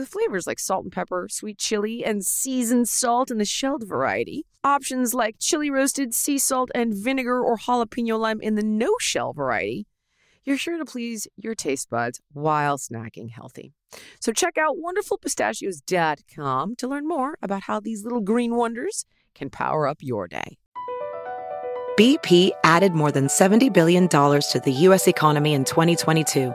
with flavors like salt and pepper, sweet chili, and seasoned salt in the shelled variety, options like chili roasted, sea salt, and vinegar or jalapeno lime in the no shell variety, you're sure to please your taste buds while snacking healthy. So check out wonderfulpistachios.com to learn more about how these little green wonders can power up your day. BP added more than $70 billion to the U.S. economy in 2022.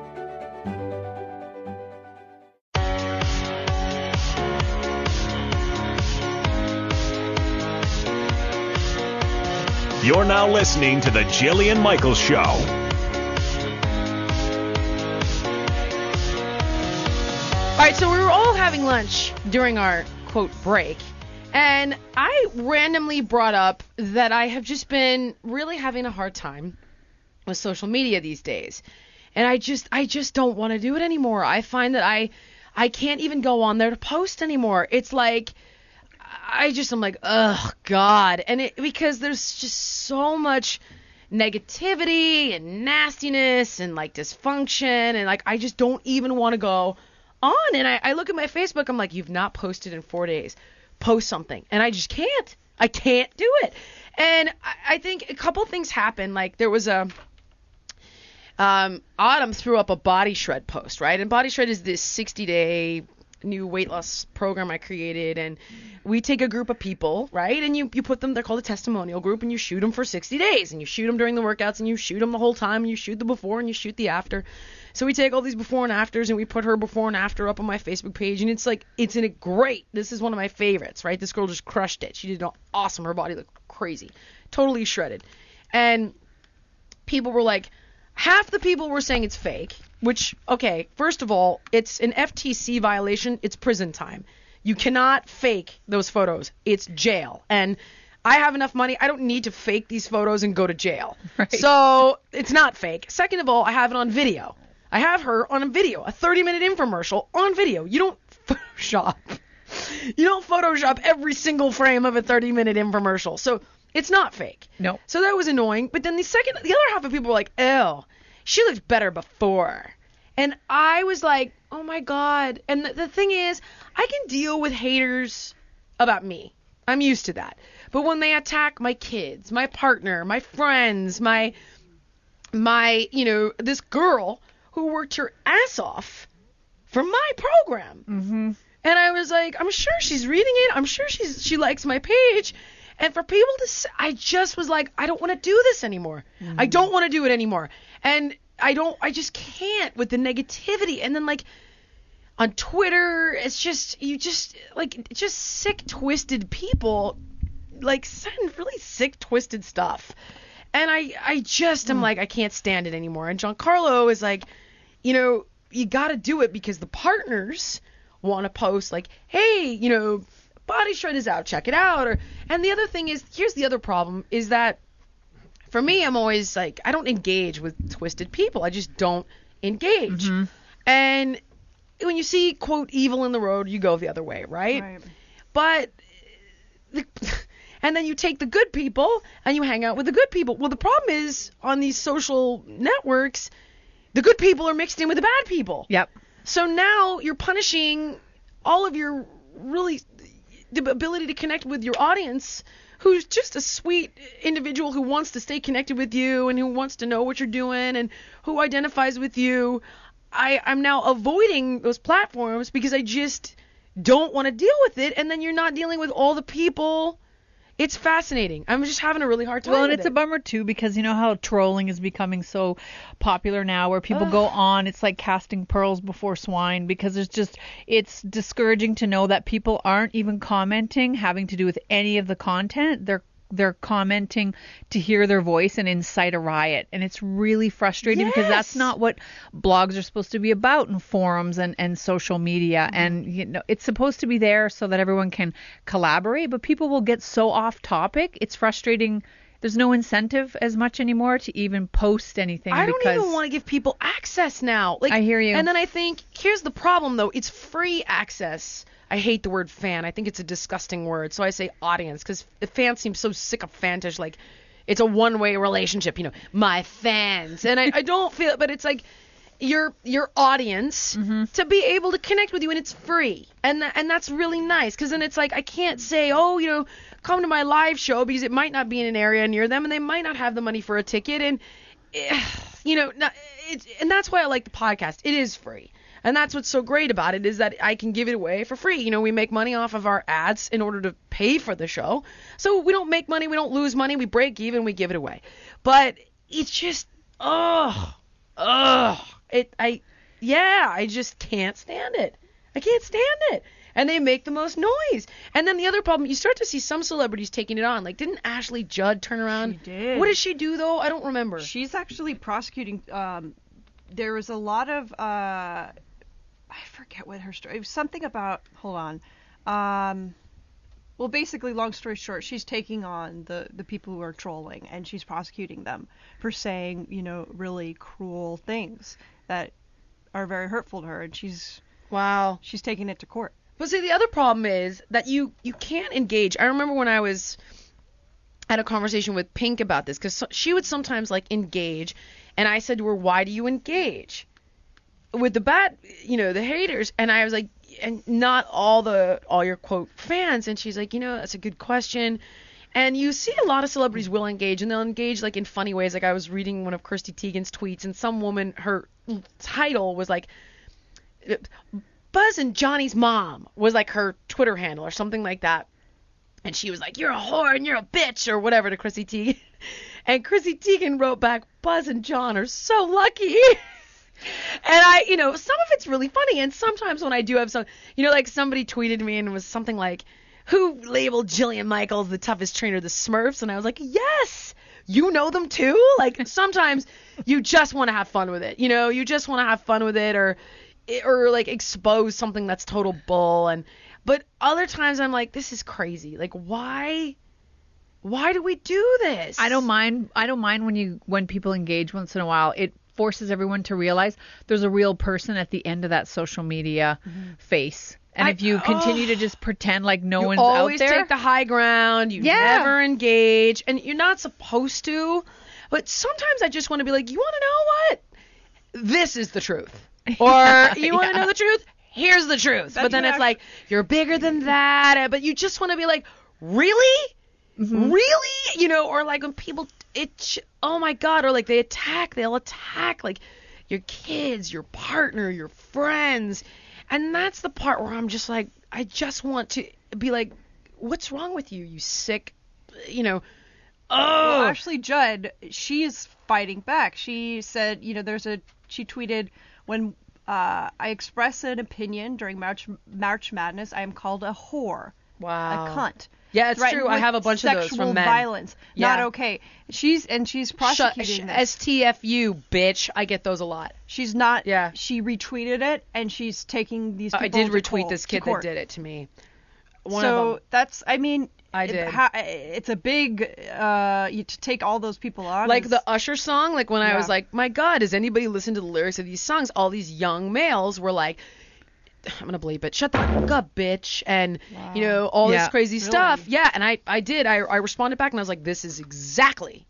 You're now listening to The Jillian Michaels Show. All right, so we were all having lunch during our quote break, and I randomly brought up that I have just been really having a hard time with social media these days. And I just I just don't want to do it anymore. I find that I I can't even go on there to post anymore. It's like I just I'm like, "Oh god." And it because there's just so much negativity and nastiness and like dysfunction and like I just don't even want to go on and I, I look at my Facebook, I'm like, You've not posted in four days. Post something. And I just can't. I can't do it. And I, I think a couple things happened. Like there was a um, Autumn threw up a body shred post, right? And body shred is this 60 day new weight loss program I created, and we take a group of people, right? And you you put them. They're called a testimonial group, and you shoot them for 60 days, and you shoot them during the workouts, and you shoot them the whole time, and you shoot the before, and you shoot the after. So we take all these before and afters, and we put her before and after up on my Facebook page, and it's like it's in a great. This is one of my favorites, right? This girl just crushed it. She did awesome. Her body looked crazy, totally shredded, and people were like half the people were saying it's fake, which, okay, first of all, it's an FTC violation. It's prison time. You cannot fake those photos. It's jail. And I have enough money. I don't need to fake these photos and go to jail. Right. So it's not fake. Second of all, I have it on video. I have her on a video, a 30 minute infomercial on video. You don't Photoshop. You don't Photoshop every single frame of a 30 minute infomercial. So it's not fake. No. So that was annoying. But then the second, the other half of people were like, "Oh, she looked better before," and I was like, "Oh my god!" And the, the thing is, I can deal with haters about me. I'm used to that. But when they attack my kids, my partner, my friends, my my, you know, this girl who worked her ass off for my program. Mm-hmm. And I was like, I'm sure she's reading it. I'm sure she's she likes my page. And for people to, I just was like, I don't want to do this anymore. I don't mm. want to do it anymore. And I don't, I just can't with the negativity. And then like on Twitter, it's just you just like just sick, twisted people like send really sick, twisted stuff. And I, I just am mm. like, I can't stand it anymore. And Giancarlo is like, you know, you got to do it because the partners want to post like, hey, you know, Body Shred is out, check it out. Or and the other thing is, here's the other problem is that for me, I'm always like, I don't engage with twisted people. I just don't engage. Mm-hmm. And when you see quote evil in the road, you go the other way, right? Right. But the, and then you take the good people and you hang out with the good people. Well, the problem is on these social networks, the good people are mixed in with the bad people. Yep. So now you're punishing all of your really the ability to connect with your audience who's just a sweet individual who wants to stay connected with you and who wants to know what you're doing and who identifies with you. I, I'm now avoiding those platforms because I just don't want to deal with it and then you're not dealing with all the people It's fascinating. I'm just having a really hard time. Well, and it's a bummer too because you know how trolling is becoming so popular now, where people go on. It's like casting pearls before swine because it's just it's discouraging to know that people aren't even commenting having to do with any of the content. They're they're commenting to hear their voice and incite a riot and it's really frustrating because that's not what blogs are supposed to be about and forums and, and social media Mm-hmm. and you know it's supposed to be there so that everyone can collaborate but people will get so off topic it's frustrating there's no incentive as much anymore to even post anything I don't even want to give people access now. Like I hear you. And then I think here's the problem though. It's free access. I hate the word fan. I think it's a disgusting word. So I say audience because the fan seems so sycophantish. Like it's a one-way relationship. You know, my fans. And I, I don't feel. it, But it's like your your audience Mm-hmm. to be able to connect with you and it's free and tha- and that's really nice because then it's like I can't say oh you know come to my live show because it might not be in an area near them and they might not have the money for a ticket and eh, you know not, and that's why I like the podcast it is free and that's what's so great about it is that I can give it away for free you know we make money off of our ads in order to pay for the show so we don't make money we don't lose money we break even we give it away but it's just oh ugh, it I yeah, I just can't stand it. I can't stand it. And they make the most noise. And then the other problem, you start to see some celebrities taking it on. Like, didn't Ashley Judd turn around? She did. What did she do though? I don't remember. She's actually prosecuting. Um, there was a lot of. Uh, I forget what her story. It was something about. Hold on. Um, well, basically, long story short, she's taking on the the people who are trolling, and she's prosecuting them for saying, you know, really cruel things that are very hurtful to her, and she's wow. she's taking it to court. But see, the other problem is that you you can't engage. I remember when I was had a conversation with Pink about this because she would sometimes like engage, and I said to her, "Why do you engage with the bad, you know, the haters?" And I was like, "And not all the all your quote fans." And she's like, "You know, that's a good question." And you see a lot of celebrities will engage, and they'll engage like in funny ways. Like I was reading one of Chrissy Teigen's tweets, and some woman, her title was like, Buzz and Johnny's mom was like her Twitter handle or something like that. And she was like, You're a whore and you're a bitch or whatever to Chrissy Teigen. And Chrissy Teigen wrote back, Buzz and John are so lucky. and I, you know, some of it's really funny. And sometimes when I do have some, you know, like somebody tweeted me and was something like, Who labeled Jillian Michaels the toughest trainer, the Smurfs? And I was like, Yes. You know them too? Like sometimes you just want to have fun with it. You know, you just want to have fun with it or eh, or like expose something that's total bull and but other times I'm like this is crazy. Like why why do we do this? I don't mind. I don't mind when you when people engage once in a while. It forces everyone to realize there's a real person at the end of that social media face. And I- if you continue to just pretend like no one's out there, always take the high ground. You Yeah. never engage, and you're not supposed to. But sometimes I just want to be like, you want to know what? This is the truth. Or you want to know the truth? Here's the truth. but then it's like you're bigger than that. But you just want to be like, really, Mm-hmm. really, you know? Or like when people, it, oh my god, or like they attack, they'll attack like your kids, your partner, your friends. And that's the part where I'm just like, I just want to be like, what's wrong with you, you sick, you know? Oh, Well, Ashley Judd, she's fighting back. She said, you know, there's a she tweeted when uh, I express an opinion during March March Madness, I am called a whore, wow. a cunt. Yeah, it's true. I have a bunch of those from men. violence. Not okay. She's and she's Shut, prosecuting this. STFU, bitch. I get those a lot. She's not. Yeah. She retweeted it and she's taking these. People I did retweet this kid that did it to me. One so of them. that's. I mean. I it- did. it's a big. Uh, you, to take all those people on. like the Usher song, like when I was like, my God, does anybody listen to the lyrics of these songs? All these young males were like, I'm gonna bleep it. Shut the fuck up, bitch, and you know all Yeah. this crazy stuff. Yeah, and I I did. I I responded back and I was like, this is exactly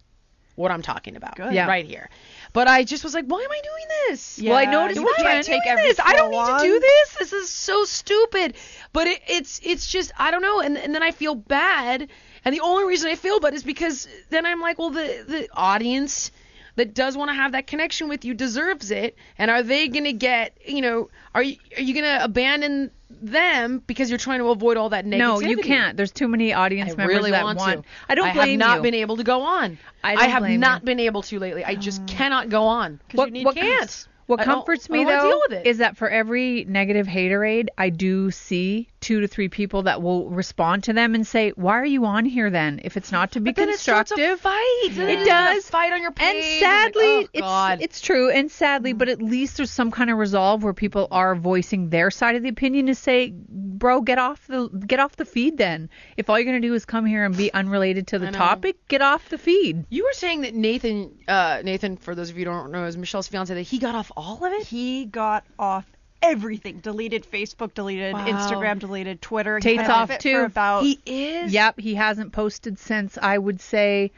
what I'm talking about. Good. Yeah. Right here. But I just was like, why am I doing this? Yeah, Well, I noticed you Why am I can't doing take every this? I don't flow need to do this. This is so stupid. But it, it's it's just I don't know. And and then I feel bad. And the only reason I feel bad is because then I'm like, well, the the audience, that does want to have that connection with you deserves it? And are they going to get, you know, are you are you going to abandon them because you're trying to avoid all that negativity? No, you can't. There's too many audience I members really that want, want. to. I don't I blame have not you. been able to go on. I don't have not you. been able to lately. I just cannot go on. what, you need what can't. What comforts me though deal with it. is that for every negative haterade, I do see two to three people that will respond to them and say, "Why are you on here then? If it's not to be But then it starts a constructive." fight. Then It it's a does. fight on your page. And I'm like, sadly, oh, it's it's true. And sadly, but at least there's some kind of resolve where people are voicing their side of the opinion to say, "Bro, get off the get off the feed then. If all you're gonna do is come here and be unrelated to the topic, get off the feed." You were saying that Nathan, uh, Nathan, for those of you who don't know, is Michelle's fiance. That he got off all of it. He got off everything. Deleted Facebook, deleted Wow. Instagram, deleted Twitter. Tate's off too. For about He is. Yep, he hasn't posted since I would say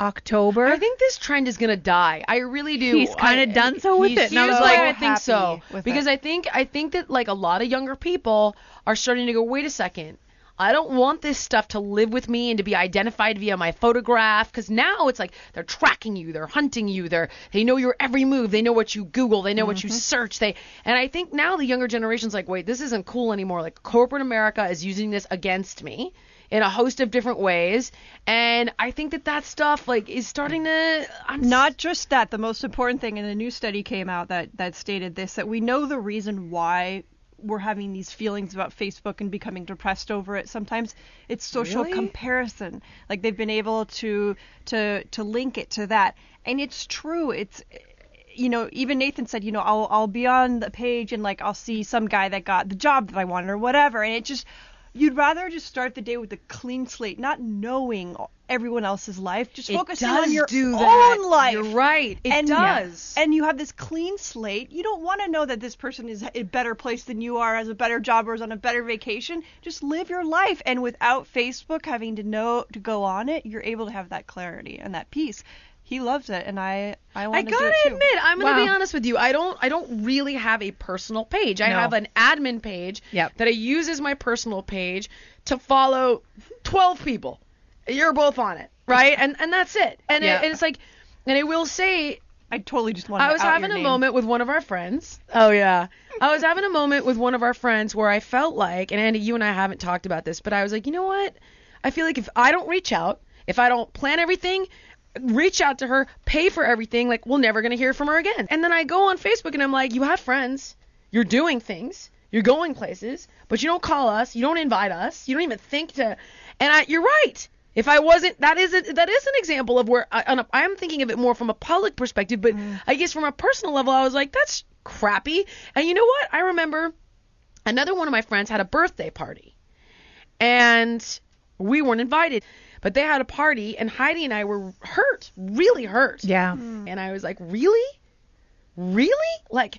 October. I think this trend is gonna die. I really do. He's kinda done so with he's it. And I was like, I think so. Because it. I think I think that like a lot of younger people are starting to go, wait a second. I don't want this stuff to live with me and to be identified via my photograph because now it's like they're tracking you, they're hunting you, they're they know your every move, they know what you Google, they know what you mm-hmm. search, they and I think now the younger generation's like, wait, this isn't cool anymore. Like corporate America is using this against me in a host of different ways, and I think that that stuff like is starting to. I'm Not just that. The most important thing, and a new study came out that that stated this: that we know the reason why we're having these feelings about Facebook and becoming depressed over it. Sometimes it's social Really? comparison. Like they've been able to to to link it to that, and it's true. It's you know, even Nathan said, you know, I'll I'll be on the page and like I'll see some guy that got the job that I wanted or whatever, and it just you'd rather just start the day with a clean slate, not knowing everyone else's life, just It focusing on your do that. own life. You're right. It and, does. And you have this clean slate. You don't want to know that this person is in a better place than you are, has a better job, or is on a better vacation. Just live your life. And without Facebook having to know to go on it, you're able to have that clarity and that peace. He loves it, and I I want I to do it. I gotta too. admit, I'm gonna be Wow. honest with you. I don't I don't really have a personal page. I No. have an admin page Yep. that I use as my personal page to follow 12 people. You're both on it, right? And and that's it. And, Yeah. it, and it's like, and I will say, I totally just want. I was out having your a name. moment with one of our friends. Oh yeah. I was having a moment with one of our friends where I felt like, and Andy, you and I haven't talked about this, but I was like, you know what? I feel like if I don't reach out, if I don't plan everything, reach out to her, pay for everything, like we're never gonna hear from her again. And then I go on Facebook and I'm like, you have friends, you're doing things, you're going places, but you don't call us, you don't invite us, you don't even think to. And I, you're right. If I wasn't, that is a, that is an example of where I, on a, I'm thinking of it more from a public perspective, but mm-hmm. I guess from a personal level, I was like, that's crappy. And you know what? I remember another one of my friends had a birthday party, and we weren't invited, but they had a party, and Heidi and I were hurt, really hurt. Yeah. Hmm. And I was like, really, really, like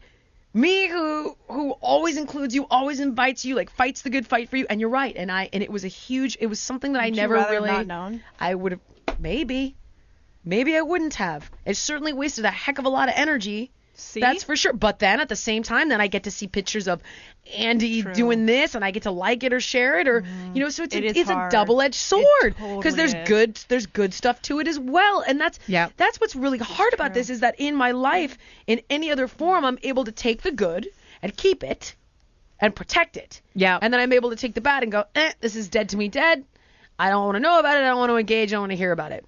me who who always includes you, always invites you, like fights the good fight for you. And you're right. And I and it was a huge. It was something that I Would you never rather really. not known? I would have maybe, maybe I wouldn't have. It certainly wasted a heck of a lot of energy. See? That's for sure. But then at the same time, then I get to see pictures of Andy True. doing this, and I get to like it or share it, or you know, so it's It a, it's a double-edged sword totally there's is. good there's good stuff to it as well, and that's Yeah. that's what's really hard about this is that in my life, in any other form, I'm able to take the good and keep it and protect it. Yeah. And then I'm able to take the bad and go, eh, this is dead to me, dead. I don't want to know about it. I don't want to engage. I don't want to hear about it.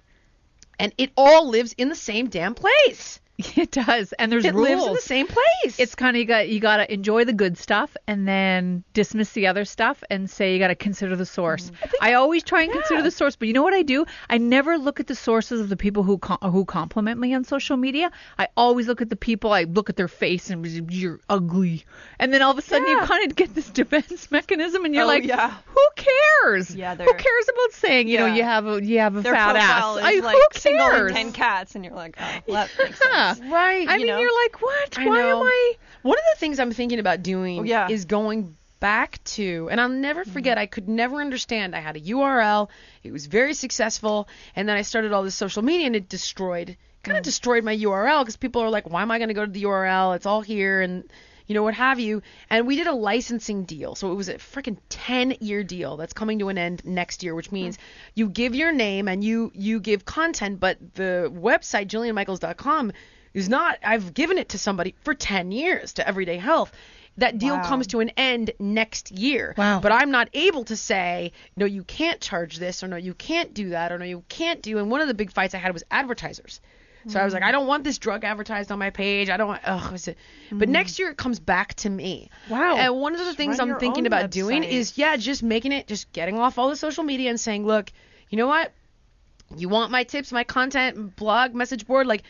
And it all lives in the same damn place. It does. And there's It rules. lives in the same place. it's kind of you got you got to enjoy the good stuff and then dismiss the other stuff and say you got to consider the source. Mm. I, always try and consider the source, but you know what I do? I never look at the sources of the people who com- who compliment me on social media. I always look at the people. I look at their face and you're ugly, and then all of a sudden you kind of get this defense mechanism, and you're Oh, like, yeah. who cares? Yeah, who cares about saying you know you have a you have a Their fat ass? I, like who single cares? ten cats, and you're like, oh, well, that makes Huh. Right. I you mean, know? you're like, what? I Why know. am I? One of the things I'm thinking about doing Oh, yeah. is going back to, and I'll never mm-hmm. forget, I could never understand. I had a URL, it was very successful, and then I started all this social media and it destroyed, kind of mm. destroyed my URL because people are like, why am I going to go to the URL? It's all here. And, you know, what have you. And we did a licensing deal. So it was a freaking 10 year deal that's coming to an end next year, which means mm-hmm. you give your name and you, you give content, but the website, JillianMichaels.com, is not, I've given it to somebody for 10 years to Everyday Health. That deal Wow. comes to an end next year. Wow. But I'm not able to say, no, you can't charge this, or no, you can't do that, or no, you can't do. And one of the big fights I had was advertisers. So I was like, I don't want this drug advertised on my page. I don't want. Ugh. it- But next year it comes back to me. Wow. And one of the things I'm thinking about doing is, yeah, just making it, just getting off all the social media and saying, look, you know what? You want my tips, my content, blog, message board, like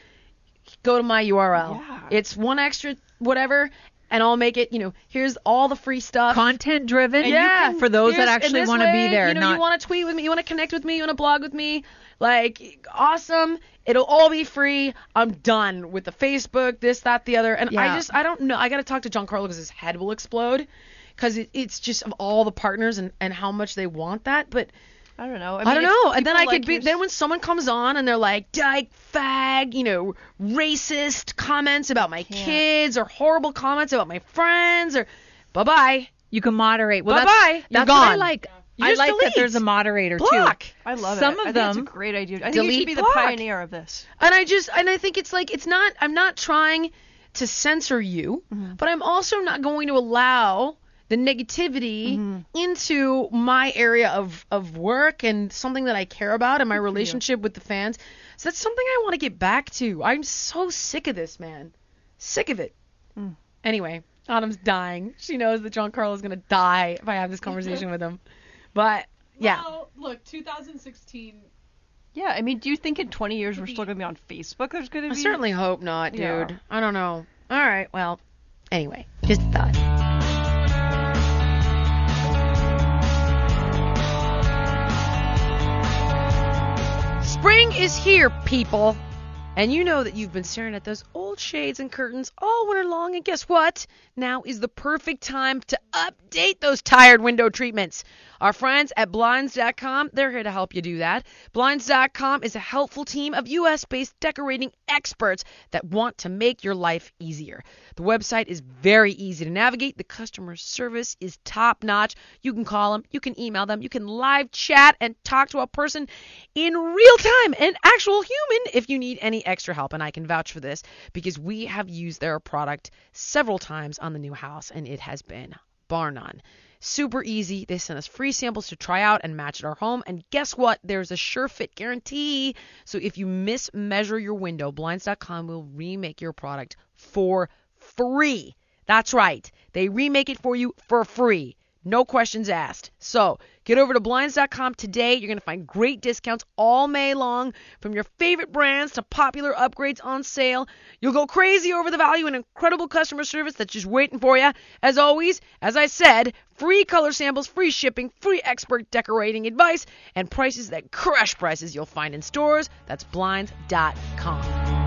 go to my URL. Yeah. It's one extra whatever, and I'll make it. You know, here's all the free stuff. Content driven. yeah, For those that actually want to be there. You know, not you want to tweet with me, you want to connect with me, you want to blog with me. Like, awesome. It'll all be free. I'm done with the Facebook, this, that, the other. And I just, I don't know. I got to talk to Giancarlo because his head will explode. Because it, it's just of all the partners and, and how much they want that. But I don't know. I, mean, don't know. And then I like could be. your- Then when someone comes on and they're like, "Dyke, fag," you know, racist comments about my kids or horrible comments about my friends or, bye bye. you can moderate. Well, Bye-bye. that's, You're that's what I like. You I just like that there's a moderator Block. too. I love some it. Some of I think them- it's a great idea. I think you should be the block. pioneer of this. And I just and I think it's like it's not I'm not trying to censor you, mm-hmm. but I'm also not going to allow the negativity mm-hmm. into my area of of work and something that I care about and my relationship with the fans. So that's something I want to get back to. I'm so sick of this, man. Sick of it. Mm. Anyway, Autumn's dying. She knows that John Carl is going to die if I have this conversation with him. But yeah. Well, look, 2016. Yeah, I mean, do you think in 20 years we're still going to be on Facebook? There's going to be. I certainly hope not, dude. Yeah. I don't know. All right, well, anyway, just a thought. Spring is here, people. And you know that you've been staring at those old shades and curtains all winter long, and guess what? Now is the perfect time to update those tired window treatments. Our friends at Blinds.com, they're here to help you do that. Blinds.com is a helpful team of US based decorating experts that want to make your life easier. The website is very easy to navigate. The customer service is top notch. You can call them, you can email them, you can live chat and talk to a person in real time, an actual human, if you need any extra help. And I can vouch for this because we have used their product several times on the new house, and it has been bar none. Super easy. They sent us free samples to try out and match at our home. And guess what? There's a sure fit guarantee. So if you mismeasure your window, Blinds.com will remake your product for free. That's right. They remake it for you for free. No questions asked. So get over to Blinds.com today. You're going to find great discounts all May long from your favorite brands to popular upgrades on sale. You'll go crazy over the value and incredible customer service that's just waiting for you. As always, as I said, free color samples, free shipping, free expert decorating advice, and prices that crush prices you'll find in stores. That's Blinds.com.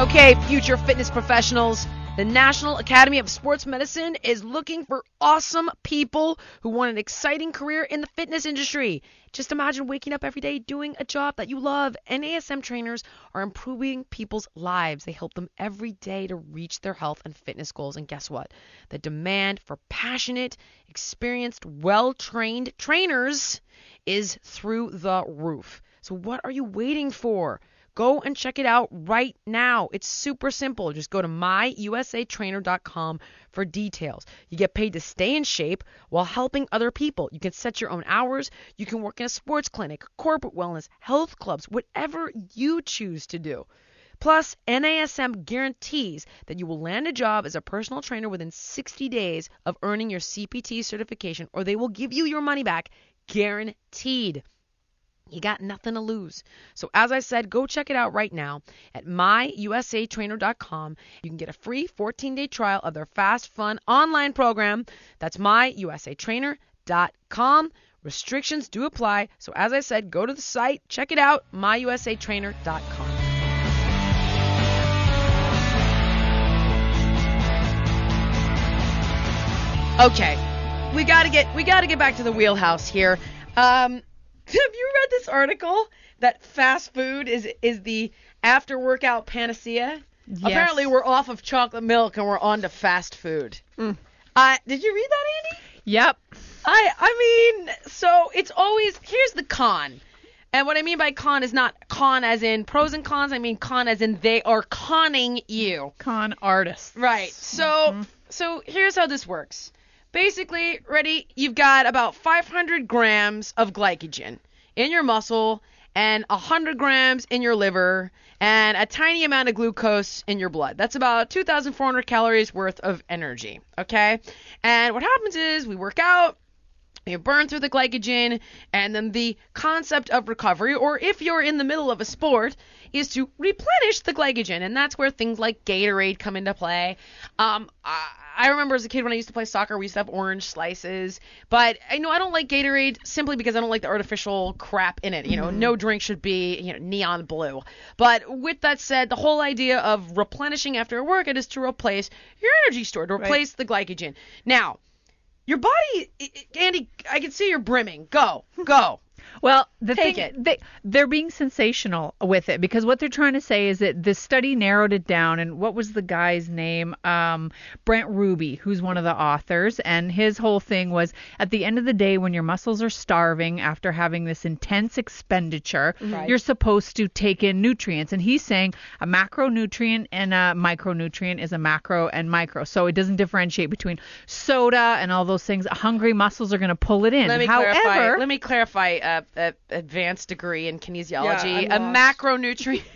Okay, future fitness professionals. The National Academy of Sports Medicine is looking for awesome people who want an exciting career in the fitness industry. Just imagine waking up every day doing a job that you love. NASM trainers are improving people's lives. They help them every day to reach their health and fitness goals. And guess what? The demand for passionate, experienced, well trained trainers is through the roof. So, what are you waiting for? Go and check it out right now. It's super simple. Just go to myusatrainer.com for details. You get paid to stay in shape while helping other people. You can set your own hours. You can work in a sports clinic, corporate wellness, health clubs, whatever you choose to do. Plus, NASM guarantees that you will land a job as a personal trainer within 60 days of earning your CPT certification, or they will give you your money back guaranteed. You got nothing to lose. So, as I said, go check it out right now at myusatrainer.com. You can get a free 14 day trial of their fast, fun online program. That's myusatrainer.com. Restrictions do apply. So, as I said, go to the site, check it out, myusatrainer.com. Okay, we gotta get we gotta get back to the wheelhouse here. Um, have you read this article that fast food is is the after workout panacea. Yes. Apparently, we're off of chocolate milk and we're on to fast food. Uh, did you read that, Andy? Yep. I I mean, so it's always here's the con. And what I mean by con is not con as in pros and cons. I mean con as in they are conning you. Con artists. Right. So so here's how this works. Basically, ready? You've got about 500 grams of glycogen in your muscle and 100 grams in your liver and a tiny amount of glucose in your blood. That's about 2,400 calories worth of energy. Okay. And what happens is we work out. You burn through the glycogen, and then the concept of recovery, or if you're in the middle of a sport, is to replenish the glycogen, and that's where things like Gatorade come into play. Um, I, I remember as a kid when I used to play soccer, we used to have orange slices, but I know I don't like Gatorade simply because I don't like the artificial crap in it. You know, no drink should be you know neon blue. But with that said, the whole idea of replenishing after a workout is to replace your energy store, to replace the glycogen. Now. Your body, Andy, I can see you're brimming. Go, go. Well, the Take thing it. they they're being sensational with it because what they're trying to say is that the study narrowed it down and what was the guy's name? Um, Brent Ruby, who's one of the authors, and his whole thing was at the end of the day when your muscles are starving after having this intense expenditure, Right. you're supposed to take in nutrients and he's saying a macronutrient and a micronutrient is a macro and micro. So it doesn't differentiate between soda and all those things. Hungry muscles are going to pull it in. Let me However, clarify. Let me clarify. Uh, uh, advanced degree in kinesiology. Yeah, a macronutrient.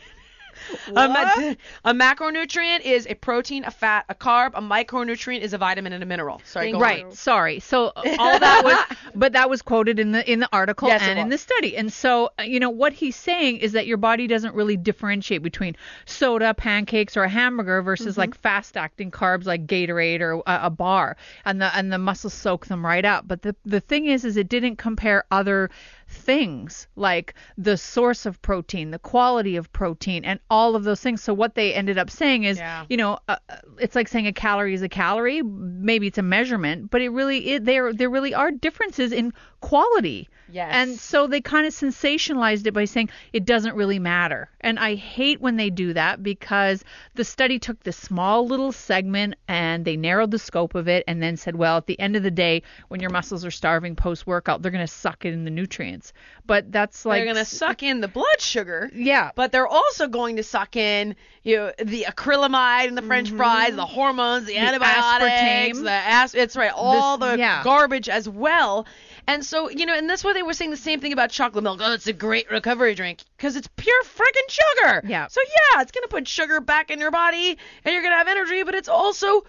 A, a macronutrient is a protein, a fat, a carb. A micronutrient is a vitamin and a mineral. Sorry, go on. right sorry so uh, all that was but that was quoted in the in the article Yes, and in the study and so uh, you know what he's saying is that your body doesn't really differentiate between soda pancakes or a hamburger versus Mm-hmm. like fast acting carbs like gatorade or a, a bar and the and the muscles soak them right up but the the thing is is it didn't compare other things like the source of protein the quality of protein and all of those things so what they ended up saying is Yeah. you know, uh, uh, it's like saying a calorie is a calorie. Maybe it's a measurement, but it really it, there there really are differences in quality. Yes. And so they kind of sensationalized it by saying it doesn't really matter. And I hate when they do that because the study took this small little segment and they narrowed the scope of it and then said, well, at the end of the day, when your muscles are starving post workout, they're going to suck in the nutrients. But that's like They're gonna suck in the blood sugar. Yeah. But they're also going to suck in, you know, the acrylamide and the French mm-hmm. fries, the hormones, the, antibiotics, aspartame. the as- it's right, all This- the yeah. garbage as well. And so, you know, and that's why they were saying the same thing about chocolate milk. Oh, it's a great recovery drink because it's pure freaking sugar. Yeah. So yeah, it's gonna put sugar back in your body, and you're gonna have energy, but it's also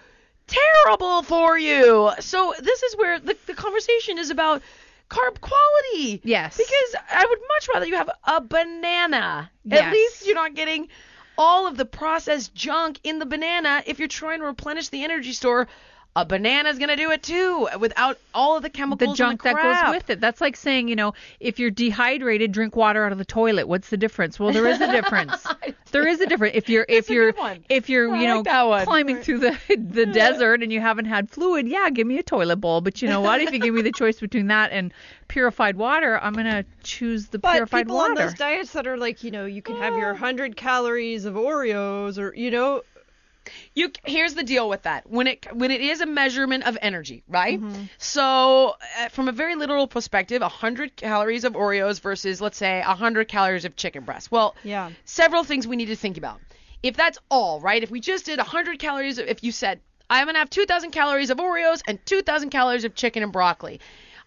terrible for you. So this is where the, the conversation is about carb quality. Yes. Because I would much rather you have a banana. Yes. At least you're not getting all of the processed junk in the banana if you're trying to replenish the energy store. A banana's gonna do it too, without all of the chemicals the junk the that goes with it. That's like saying, you know, if you're dehydrated, drink water out of the toilet. What's the difference? Well, there is a difference. there is a difference. If you're if you're if you're I you know like climbing through the the desert and you haven't had fluid, yeah, give me a toilet bowl. But you know what? if you give me the choice between that and purified water, I'm gonna choose the But purified people water. on those diets that are like, you know, you can have your 100 calories of Oreos or, you know, You here's the deal with that. When it when it is a measurement of energy, right? Mm-hmm. So uh, from a very literal perspective, 100 calories of Oreos versus let's say 100 calories of chicken breast. Well, Yeah. several things we need to think about. If that's all, right? If we just did 100 calories, if you said I'm gonna have 2,000 calories of Oreos and 2,000 calories of chicken and broccoli,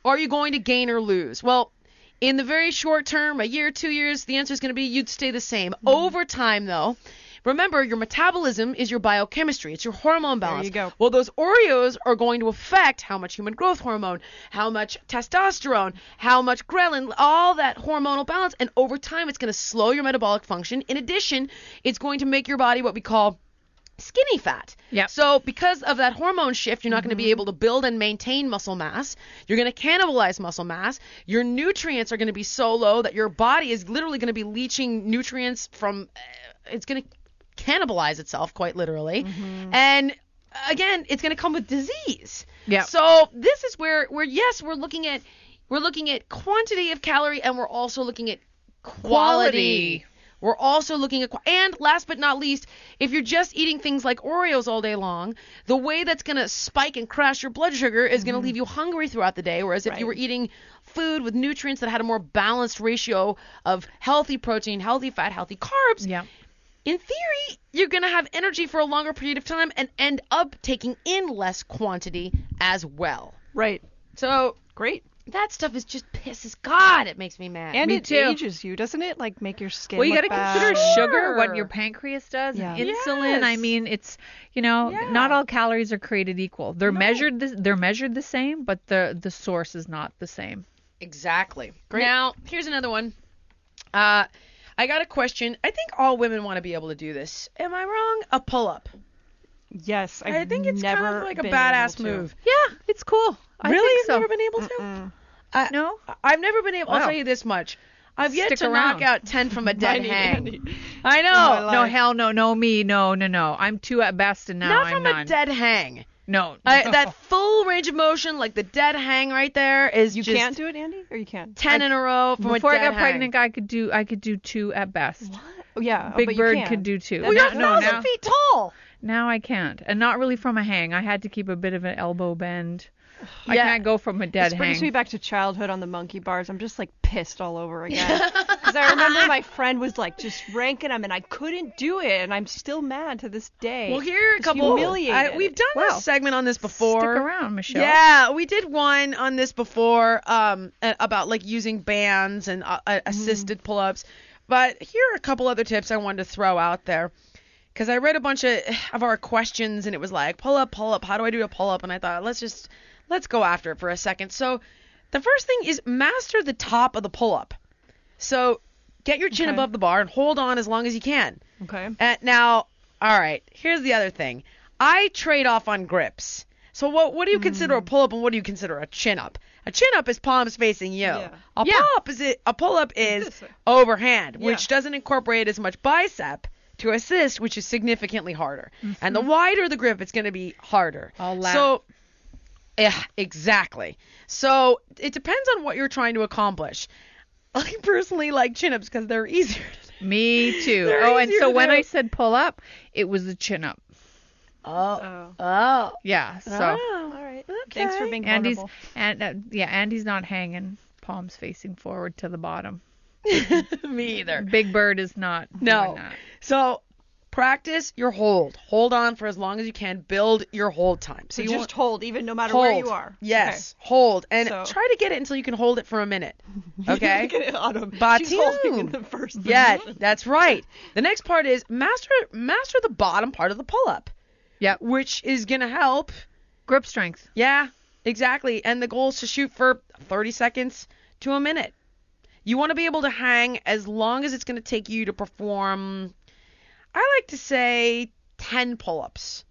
are you going to gain or lose? Well. In the very short term, a year, two years, the answer is going to be you'd stay the same. Mm-hmm. Over time, though, remember your metabolism is your biochemistry. It's your hormone balance. There you go. Well, those Oreos are going to affect how much human growth hormone, how much testosterone, how much ghrelin, all that hormonal balance. And over time, it's going to slow your metabolic function. In addition, it's going to make your body what we call skinny fat. Yep. So because of that hormone shift, you're not going to be able to build and maintain muscle mass. You're going to cannibalize muscle mass. Your nutrients are going to be so low that your body is literally going to be leaching nutrients from. Uh, it's going to cannibalize itself quite literally, mm-hmm. and again, it's going to come with disease. Yep. So this is where where yes, we're looking at we're looking at quantity of calorie and we're also looking at quality. Quality. We're also looking at, and last but not least, if you're just eating things like Oreos all day long, the way that's going to spike and crash your blood sugar is going to mm-hmm. leave you hungry throughout the day. Whereas if you were eating food with nutrients that had a more balanced ratio of healthy protein, healthy fat, healthy carbs, Yeah. In theory, you're going to have energy for a longer period of time and end up taking in less quantity as well. Right. So Great. that stuff is just pisses God. It makes me mad. And Me it too. ages you, doesn't it? Like make your skin. Well, you got got to to consider sugar, what your pancreas does, Yeah. and insulin. I mean, it's you know, Yeah. not all calories are created equal. They're measured the, they're measured the same, but the the source is not the same. Exactly. Great. Now, here's another one. Uh, I got a question. I think all women want to be able to do this. Am I wrong? A pull up. Yes, I've I think it's never kind of like a badass move. Yeah, it's cool. I really? think You've so. never been able to? I- No? I've never been able. I'll tell you this much. I've yet Stick to around. knock out ten from a dead Andy, hang. I know. No, hell no, no me, no, no, no. I'm two at best, and now Not I'm from none. a dead hang. No, I, that full range of motion, like the dead hang right there, is You can't do it, Andy, or you can't ten in a row from Before I got hang. pregnant, I could do I could do two at best. Oh, yeah, Big but Bird could do two. Well, you're a no, thousand feet tall. now I can't, and not really from a hang. I had to keep a bit of an elbow bend. I Yeah. can't go from a dead This brings hang. me back to childhood on the monkey bars. I'm just like pissed all over again. Because I remember my friend was like just ranking them, and I couldn't do it, and I'm still mad to this day. Well, here are a couple. humiliated. I, we've done Wow. a segment on this before. Stick around, Michelle. Yeah, we did one on this before um, about like using bands and uh, uh, assisted pull-ups. But here are a couple other tips I wanted to throw out there. Because I read a bunch of, of our questions and it was like pull up, pull up. How do I do a pull up? And I thought let's just let's go after it for a second. So the first thing is master the top of the pull up. So get your chin Okay. above the bar and hold on as long as you can. Okay. Uh, now, all right. Here's the other thing. I trade off on grips. So what what do you consider a pull up and what do you consider a chin up? A chin up is palms facing you. Yeah. A Yeah. pull up is it, a pull up is overhand, Yeah. which doesn't incorporate as much bicep to assist, which is significantly harder. And the wider the grip, it's going to be harder. All. So yeah, exactly. So it depends on what you're trying to accomplish. I personally like chin ups because they're easier to Me too. They're oh, and so when do. I said pull up, it was a chin up. Oh. Oh. Oh. Yeah. So Oh, All right. Okay. Thanks for being Andy's vulnerable. and uh, yeah, Andy's not hanging palms facing forward to the bottom. Me either. Big Bird is not. No. doing that. So practice your hold. Hold on for as long as you can. Build your hold time. So So you just hold, even no matter hold. where you are. Yes, hold and So- try to get it until you can hold it for a minute. Okay. Look at it, Autumn. Batu. She's holding in the first. yeah, position. that's right. The next part is master master the bottom part of the pull up, Yeah. which is gonna help. Grip strength. Yeah, exactly. And the goal is to shoot for 30 seconds to a minute. You want to be able to hang as long as it's going to take you to perform, I like to say 10 pull ups.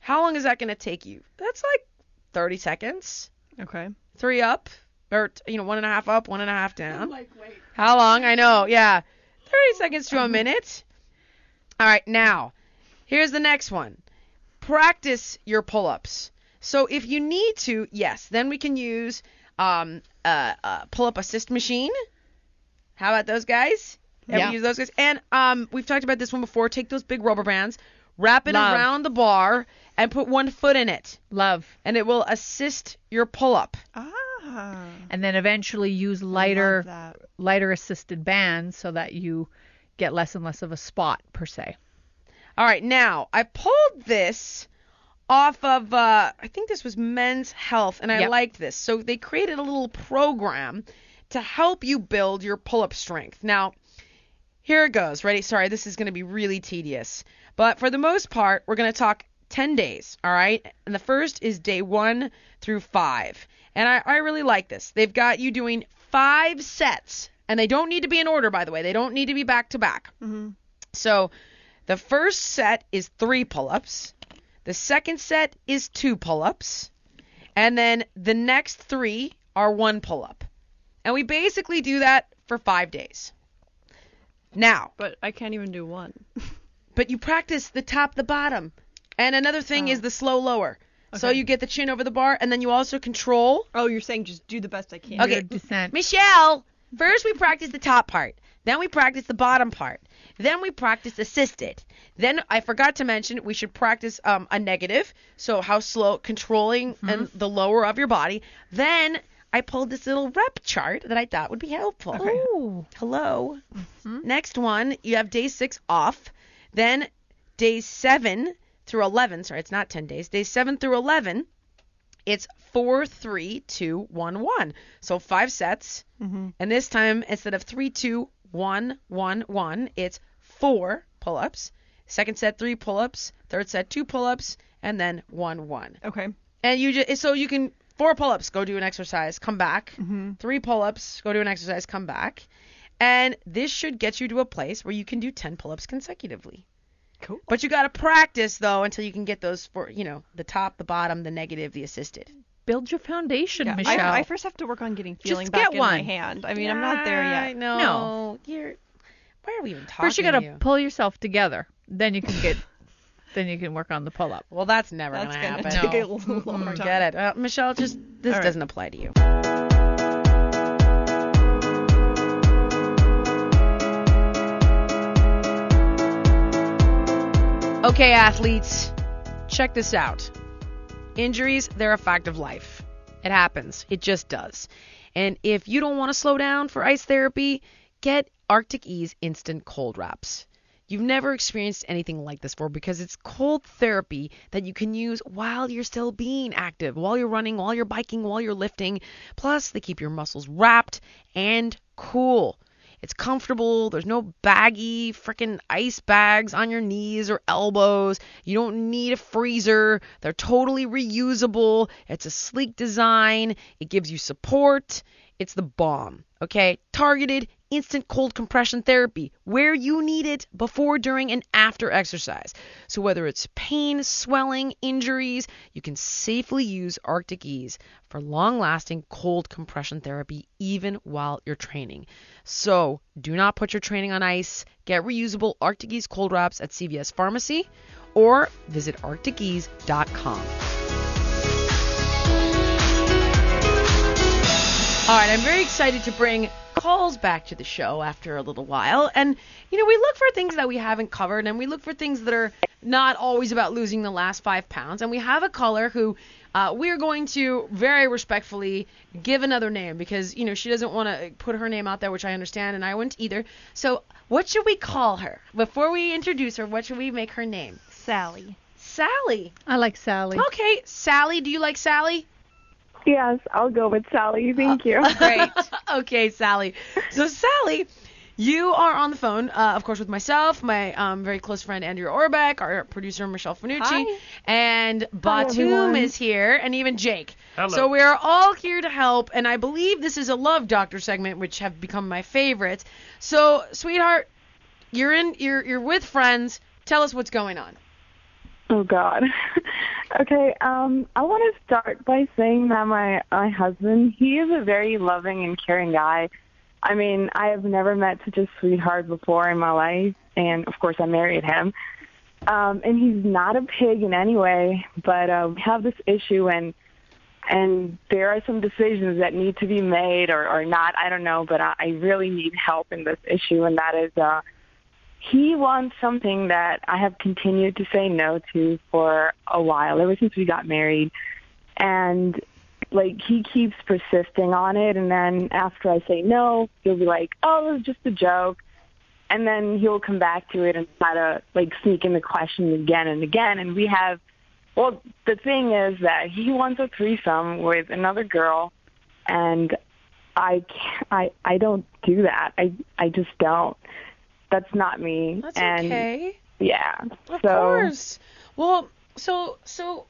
How long is that going to take you? That's like 30 seconds. Okay. Three up, or, you know, one and a half up, one and a half down. Like, wait. How long? I know. Yeah. 30 seconds to a minute. All right, now, here's the next one. Practice your pull ups. So if you need to, yes, then we can use um, a, a pull up assist machine. How about those guys? Ever Yeah. use those guys? And um, we've talked about this one before. Take those big rubber bands, wrap it Love. around the bar, and put one foot in it, Love. and it will assist your pull up. Ah. And then eventually use lighter, lighter assisted bands so that you get less and less of a spot per se. All right, now I pulled this off of uh, I think this was Men's Health, and I Yep. liked this. So they created a little program to help you build your pull-up strength. Now, here it goes. Ready? Sorry, this is going to be really tedious, but for the most part, we're going to talk 10 days. All right, and the first is day one through five, and I, I really like this. They've got you doing five sets, and they don't need to be in order, by the way. They don't need to be back to back. Mm-hmm. So the first set is three pull ups, the second set is two pull ups, and then the next three are one pull up. And we basically do that for five days. Now, But I can't even do one. but you practice the top, the bottom. And another thing is the slow lower. So you get the chin over the bar, and then you also control Oh, you're saying just do the best I can. Okay. Weird descent. Michelle, first we practice the top part. Then we practice the bottom part. Then we practice assisted. Then I forgot to mention we should practice um, a negative. So how slow, controlling and the lower of your body. Then I pulled this little rep chart that I thought would be helpful. Ooh. Hello. Mm-hmm. Next one, you have day six off. Then days seven through 11. Sorry, it's not 10 days. Days seven through 11, it's four, three, two, one, one. So five sets. Mm-hmm. And this time, instead of three, two, one, one, one, it's four pull ups. Second set, three pull ups. Third set, two pull ups. And then one, one. Okay. And you just so you can four pull-ups, go do an exercise, come back. Mm-hmm. Three pull-ups, go do an exercise, come back. And this should get you to a place where you can do 10 pull-ups consecutively. Cool. But you got to practice though until you can get those for, you know, the top, the bottom, the negative, the assisted. Build your foundation, Yeah, Michelle. I, I first have to work on getting feeling Just back get in my hand. I mean, I'm not there yet. know. No. You're Why are we even talking First, you to gotta you? pull yourself together. Then you can get. then you can work on the pull up. Well, that's never That's going to gonna happen. take No. a little longer time. Forget it. Uh, Michelle, just this All right. doesn't apply to you. Okay, athletes, check this out. Injuries, they're a fact of life. It happens. It just does. And if you don't want to slow down for ice therapy, get Arctic Ease Instant Cold Wraps. You've never experienced anything like this before because it's cold therapy that you can use while you're still being active, while you're running, while you're biking, while you're lifting. Plus, they keep your muscles wrapped and cool. It's comfortable. There's no baggy freaking ice bags on your knees or elbows. You don't need a freezer. They're totally reusable. It's a sleek design. It gives you support. It's the bomb. Okay? Targeted instant cold compression therapy where you need it before, during, and after exercise. So whether it's pain, swelling, injuries, you can safely use Arctic Ease for long-lasting cold compression therapy even while you're training. So do not put your training on ice. Get reusable Arctic Ease cold wraps at CVS Pharmacy or visit arcticease.com. All right, I'm very excited to bring calls back to the show after a little while. And, you know, we look for things that we haven't covered and we look for things that are not always about losing the last five pounds. And we have a caller who uh, we're going to very respectfully give another name because, you know, she doesn't want to put her name out there, which I understand, and I wouldn't either. So, what should we call her? Before we introduce her, what should we make her name? Sally. Sally. I like Sally. Okay, Sally. Do you like Sally? Yes, I'll go with Sally. Thank you. Great. okay, Sally. So, Sally, you are on the phone, uh, of course, with myself, my um, very close friend Andrea Orbeck, our producer Michelle Fanucci, Hi. and Batum everyone. is here, and even Jake. Hello. So we are all here to help, and I believe this is a love doctor segment, which have become my favorite. So, sweetheart, you're in, you're you're with friends. Tell us what's going on. Oh God. okay. Um, I want to start by saying that my my husband, he is a very loving and caring guy. I mean, I have never met such a sweetheart before in my life, and of course, I married him. Um, and he's not a pig in any way, but uh, we have this issue, and and there are some decisions that need to be made or or not. I don't know, but I, I really need help in this issue, and that is. uh he wants something that I have continued to say no to for a while, ever since we got married. And like he keeps persisting on it and then after I say no, he'll be like, Oh, it was just a joke and then he'll come back to it and try to like sneak in the question again and again and we have well, the thing is that he wants a threesome with another girl and I can't, I I don't do that. I I just don't. That's not me. That's and okay. yeah. Of so course. Well, so so.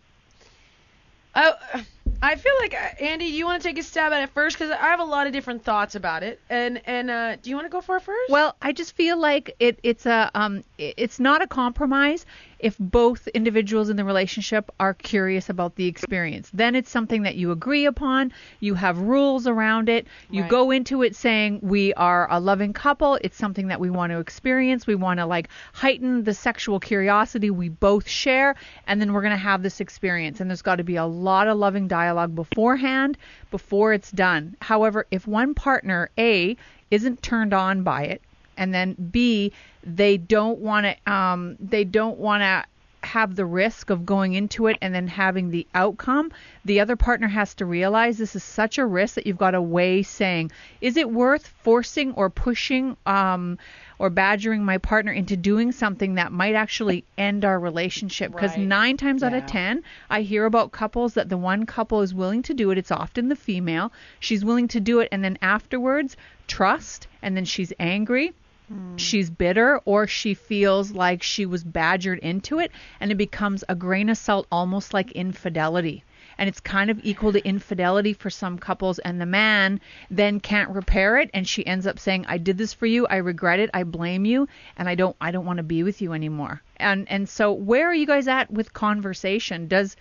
I I feel like uh, Andy, you want to take a stab at it first because I have a lot of different thoughts about it, and and uh, do you want to go for it first? Well, I just feel like it, it's a um, it's not a compromise if both individuals in the relationship are curious about the experience. Then it's something that you agree upon. You have rules around it. You Right. go into it saying we are a loving couple. It's something that we want to experience. We want to like heighten the sexual curiosity we both share, and then we're gonna have this experience. And there's got to be a lot of loving dialogue beforehand before it's done. However, if one partner A isn't turned on by it, and then B, they don't want to um they don't want to have the risk of going into it and then having the outcome, the other partner has to realize this is such a risk that you've got to weigh saying, is it worth forcing or pushing um, or badgering my partner into doing something that might actually end our relationship? Because Right. nine times out of ten, I hear about couples that the one couple is willing to do it. It's often the female. She's willing to do it, and then afterwards, trust, and then she's angry she's bitter or she feels like she was badgered into it and it becomes a grain of salt almost like infidelity. And it's kind of equal to infidelity for some couples and the man then can't repair it and she ends up saying I did this for you I regret it I blame you and I don't I don't want to be with you anymore. And and so where are you guys at with conversation? Does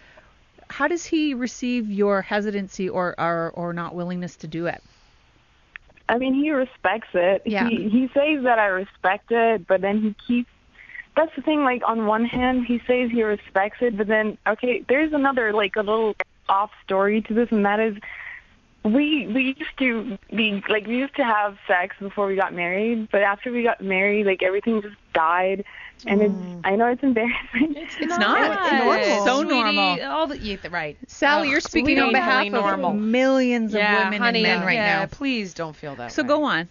how does he receive your hesitancy or or, or not willingness to do it I mean, he respects it. Yeah. He he says that I respect it, but then he keeps. That's the thing. Like on one hand, he says he respects it, but then okay, there's another like a little off story to this, and that is, we we used to be like we used to have sex before we got married, but after we got married, like everything just died, and it's. Mm. I know it's embarrassing. It's, not. It's normal. It's So Sweetie, normal. All the, yeah, right. Sally, Oh, you're speaking on behalf of normal. millions of yeah, women honey, and men right yeah, now. Please don't feel that So way. go on.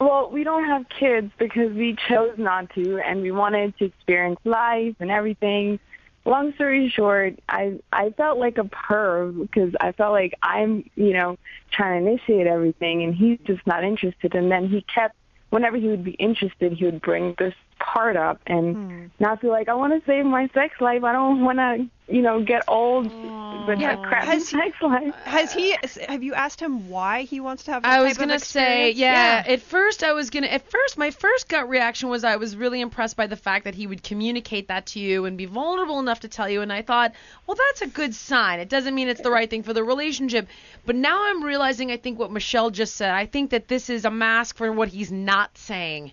Well, we don't have kids because we chose not to, and we wanted to experience life and everything. Long story short, I I felt like a perv because I felt like I'm, you know, trying to initiate everything, and he's just not interested. And then he kept, whenever he would be interested, he would bring this part up, and hmm. now I feel like I want to save my sex life. I don't want to, you know, get old hmm. with Yeah, a crappy has sex life. Has he? Have you asked him why he wants to have? That I was gonna say, experience? yeah, At first, I was gonna. At first, my first gut reaction was I was really impressed by the fact that he would communicate that to you and be vulnerable enough to tell you. And I thought, well, that's a good sign. It doesn't mean it's the right thing for the relationship. But now I'm realizing, I think what Michelle just said. I think that this is a mask for what he's not saying.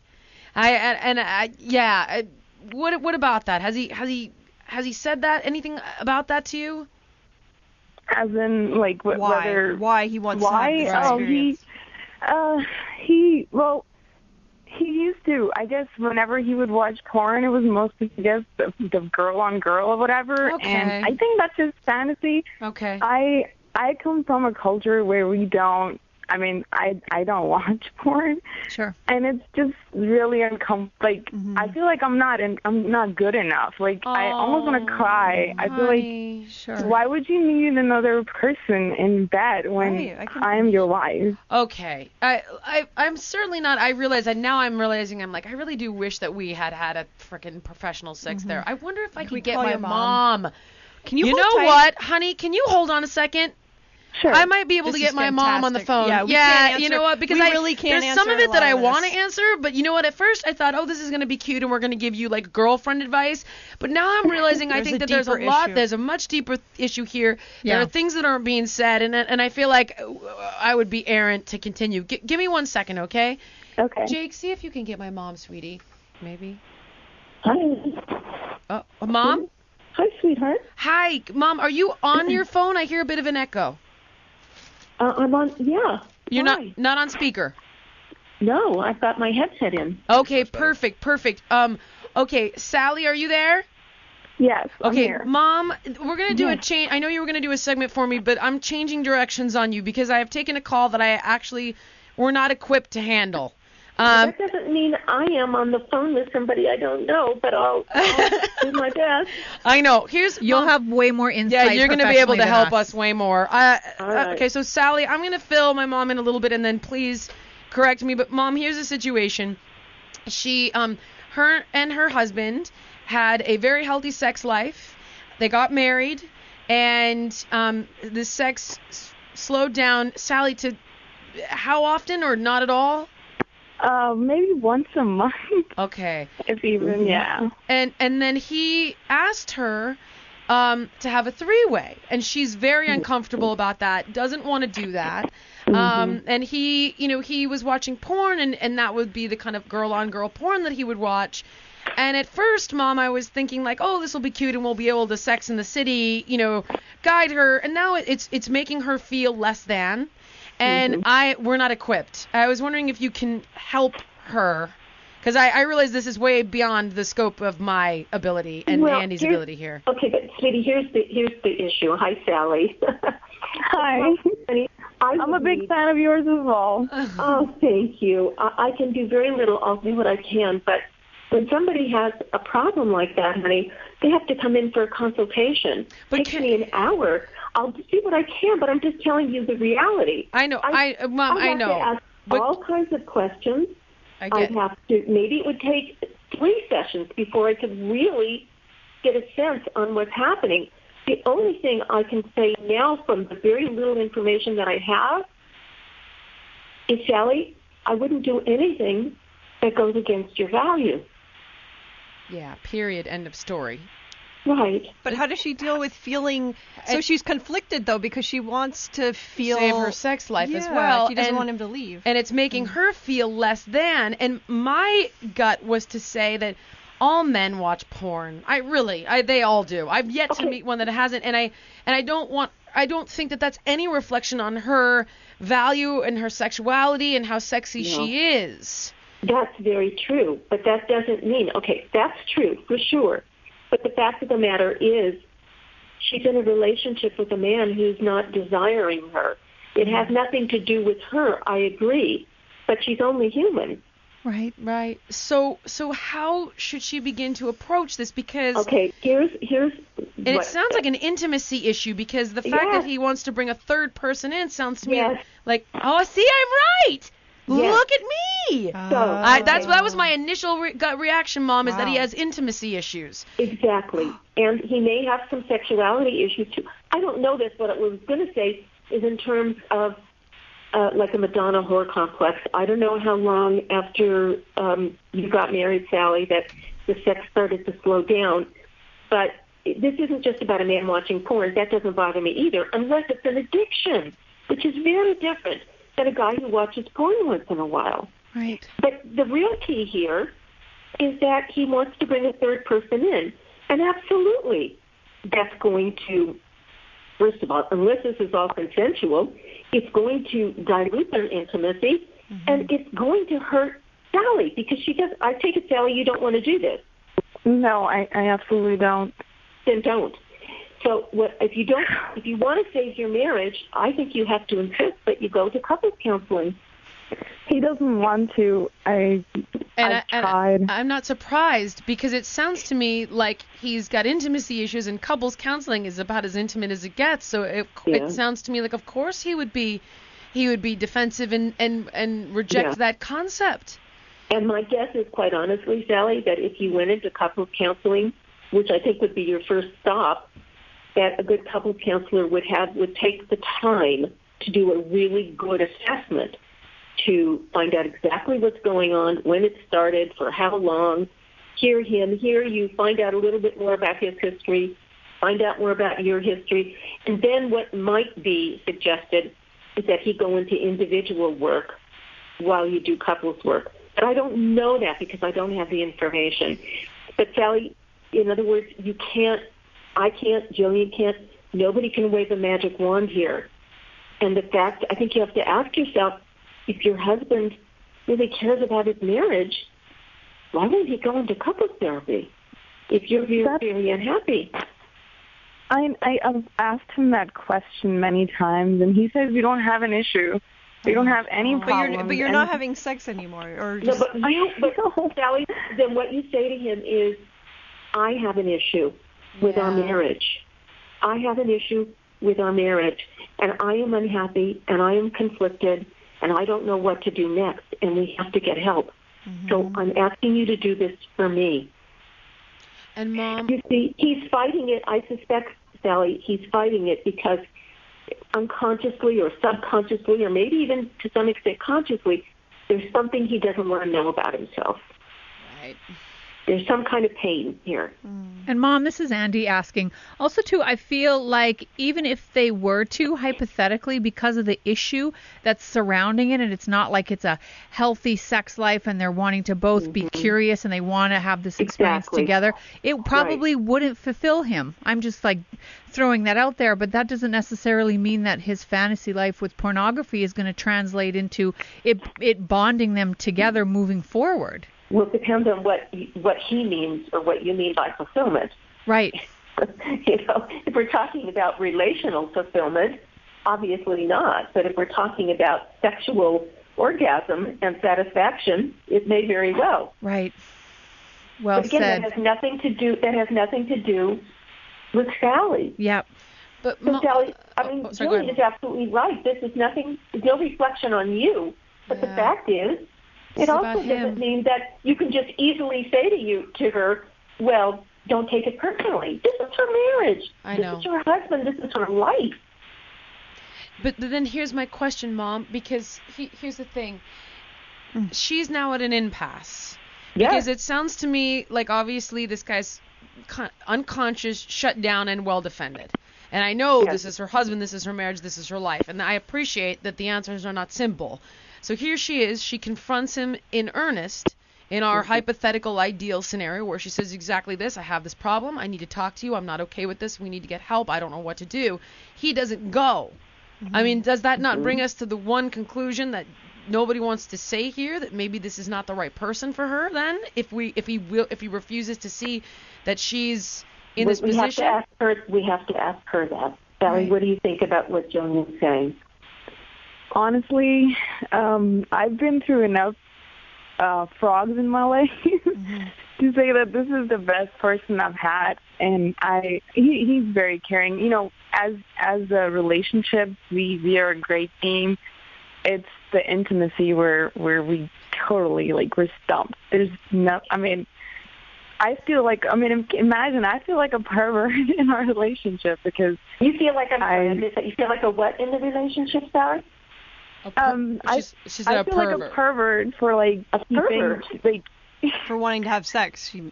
I and, and I, yeah. I, what what about that? Has he has he has he said that? Anything about that to you? As in, like, wh- Why? whether Why he wants why? to have this oh, he, uh, he, well, he used to. I guess whenever he would watch porn, it was mostly, I guess, the, the girl on girl or whatever. Okay. And I think that's his fantasy. Okay. I, I come from a culture where we don't. I mean, I I don't watch porn, Sure. and it's just really uncomfortable. Like Mm-hmm. I feel like I'm not in, I'm not good enough. Like I almost want to cry. I feel like Sure. why would you need another person in bed when Right, I can- I'm your wife? Okay. I, I I'm certainly not. I realize that now. I'm realizing. I'm like. I really do wish that we had had a freaking professional sex there. I wonder if I could get my your mom? Can you You, hold know tight? what, honey? Can you hold on a second? Sure. I might be able This to get my mom on the phone. Yeah, we can't you know what? Because I really can't there's some of it that I want to answer, but you know what? At first I thought, oh, this is going to be cute, and we're going to give you like girlfriend advice. But now I'm realizing I think that there's a lot. issue. There's a much deeper issue here. Yeah. There are things that aren't being said, and and I feel like I would be errant to continue. G- give me one second, okay? okay. Jake, see if you can get my mom, sweetie. Maybe. Hi. Uh, mom. Hi, sweetheart. Hi, mom. Are you on your phone? I hear a bit of an echo. Uh, I'm on. Yeah. You're not not on speaker. No, I've got my headset in. Okay, perfect, perfect. Um, okay, Sally, are you there? Yes. I'm Okay, mom, we're gonna do a change. I know you were gonna do a segment for me, but I'm changing directions on you because I have taken a call that I actually were not equipped to handle. Um, that doesn't mean I am on the phone with somebody I don't know, but I'll, I'll do my best. I know. Here's You'll Mom, have way more insight. Yeah, you're gonna be able to help us way more. Uh, All right. Okay, so Sally, I'm gonna fill my mom in a little bit, and then please correct me. But mom, here's the situation. She, um, her and her husband had a very healthy sex life. They got married, and um, the sex s- slowed down. Sally, to how often or not at all? Uh, maybe once a month, Okay. if even. Yeah. and and then he asked her um, to have a three-way, and she's very uncomfortable about that. Doesn't want to do that. Um, and he, you know, he was watching porn, and and that would be the kind of girl-on-girl porn that he would watch. And at first, mom, I was thinking like, oh, this will be cute, and we'll be able to Sex in the City, you know, guide her. And now it's it's making her feel less than. And mm-hmm. I we're not equipped. I was wondering if you can help her? Because I, I realize this is way beyond the scope of my ability and Well, Andy's ability here. Okay, but sweetie, here's the here's the issue. Hi, Sally. Hi. I I'm a big need- fan of yours as well. Oh, thank you. I, I can do very little. I'll do what I can. But when somebody has a problem like that, honey, they have to come in for a consultation. But Takes can- me an hour. I'll do what I can, but I'm just telling you the reality. I know, I, uh, Mom, I have know. To ask But- all kinds of questions. I I'd have to. Maybe it would take three sessions before I could really get a sense on what's happening. The only thing I can say now, from the very little information that I have, is Sally, I wouldn't do anything that goes against your value. Yeah. Period. End of story. Right. But how does she deal with feeling? So she's conflicted though because she wants to feel Save her sex life as well. She doesn't and- want him to leave. and it's making mm. her feel less than. And my gut was to say that all men watch porn. I really, I they all do. I've yet to meet one that hasn't, and I and I don't want. I don't think that that's any reflection on her value and her sexuality and how sexy she is. That's very true, but that doesn't mean okay. That's true for sure, but the fact of the matter is, she's in a relationship with a man who's not desiring her. It has nothing to do with her. I agree, but she's only human. Right, right. So, so how should she begin to approach this? Because Okay, here's here's. And it sounds like an intimacy issue because the fact Yes. that he wants to bring a third person in sounds to me Yes. like, oh, see, I'm right. Yes. Look at me. So I, that's that was my initial re- gut reaction, Mom, is that he has intimacy issues. Exactly. And he may have some sexuality issues too. I don't know this. But what I was going to say is in terms of uh, like a Madonna whore complex. I don't know how long after um, you got married, Sally, that the sex started to slow down. But this isn't just about a man watching porn. That doesn't bother me either, unless it's an addiction, which is very different than a guy who watches porn once in a while. Right. But the real key here is that he wants to bring a third person in. And absolutely, that's going to, first of all, unless this is all consensual, it's going to dilute their intimacy mm-hmm. and it's going to hurt Sally because she does. I take it, Sally, you don't want to do this. No, I, I absolutely don't. Then don't. So what if you don't? If you want to save your marriage, I think you have to insist that you go to couples counseling. He doesn't want to. I And, I've I, and tried. I'm not surprised because it sounds to me like he's got intimacy issues and couples counseling is about as intimate as it gets. So it, Yeah. it sounds to me like, of course, he would be he would be defensive and and and reject Yeah. that concept. And my guess is, quite honestly, Sally, that if you went into couples counseling, which I think would be your first stop, that a good couples counselor would have would take the time to do a really good assessment to find out exactly what's going on, when it started, for how long, hear him, hear you, find out a little bit more about his history, find out more about your history, and then what might be suggested is that he go into individual work while you do couples work. But I don't know that because I don't have the information. But Sally, in other words, you can't, I can't, Jillian can't, nobody can wave a magic wand here. And the fact, I think you have to ask yourself, if your husband really cares about his marriage, why won't he go into couples therapy? If you're very, very unhappy. I I have asked him that question many times, and he says you don't have an issue. You don't have any but problems. you're but you're and- not having sex anymore, or No, just but you, but Sally, then what you say to him is, I have an issue with our marriage. I have an issue with our marriage, and I am unhappy, and I am conflicted, and I don't know what to do next, and we have to get help. So mm-hmm. I'm asking you to do this for me. And mom, You see, he's fighting it. I suspect, Sally, he's fighting it because unconsciously or subconsciously, or maybe even to some extent consciously, there's something he doesn't want to know about himself. right. There's some kind of pain here. Mm. And mom, this is Andy asking. Also, too, I feel like even if they were to hypothetically, because of the issue that's surrounding it, and it's not like it's a healthy sex life, and they're wanting to both be mm-hmm. curious and they want to have this experience Exactly. together, it probably wouldn't fulfill him. I'm just like throwing that out there, but that doesn't necessarily mean that his fantasy life with pornography is going to translate into it it bonding them together moving forward. Well, it depends on what what he means or what you mean by fulfillment. Right. you know, if we're talking about relational fulfillment, obviously not. But if we're talking about sexual orgasm and satisfaction, it may very well. Right. Well but again, said. that has nothing to do. That has nothing to do with Sally. Yep. But So Sally, I oh, mean, oh, sorry, Julie is absolutely right. This is nothing. No reflection on you. But the fact is, it also doesn't him. mean that you can just easily say to you to her, "Well, don't take it personally. This is her marriage. I this know. is her husband. This is her life." But then here's my question, Mom, because he, here's the thing. Hmm. She's now at an impasse. Yes. Because it sounds to me like obviously this guy's con- unconscious, shut down, and well defended. And I know Yes. this is her husband, this is her marriage, this is her life. And I appreciate that the answers are not simple. So here she is. She confronts him in earnest in our mm-hmm. hypothetical ideal scenario where she says exactly this I have this problem. I need to talk to you. I'm not okay with this. We need to get help. I don't know what to do. He doesn't go. Mm-hmm. I mean, does that not mm-hmm. bring us to the one conclusion that nobody wants to say here that maybe this is not the right person for her then if we if he will if he refuses to see that she's in we, this we have position to ask her. We have to ask her that. Sally, Right. what do you think about what Joan is saying? Honestly, um, I've been through enough uh, frogs in my life to say that this is the best person I've had, and I he, he's very caring. You know, as as a relationship, we we are a great team. It's the intimacy where where we totally like we're stumped. There's no, I mean. I feel like I mean im- imagine I feel like a pervert in our relationship because You feel like sorry, I- I missed that. You feel like a what in the relationship, Sally? A per- um I she's, she's I a feel pervert. like a pervert for like A keeping pervert? like for wanting to have sex. You-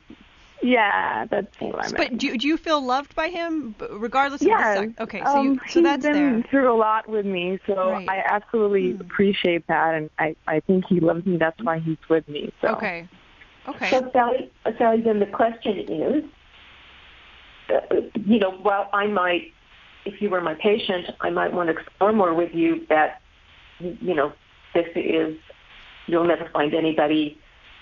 yeah that's what I meant. But do, do you feel loved by him, b- regardless of yeah, the sex? Okay, so, um, you, so he's that's been through a lot with me, so Right. I absolutely appreciate that, and I I think he loves me. That's why he's with me. So Okay. Okay. So Sally, uh, Sally, then the question is, uh, you know, while I might, if you were my patient, I might want to explore more with you that, you know, this is, you'll never find anybody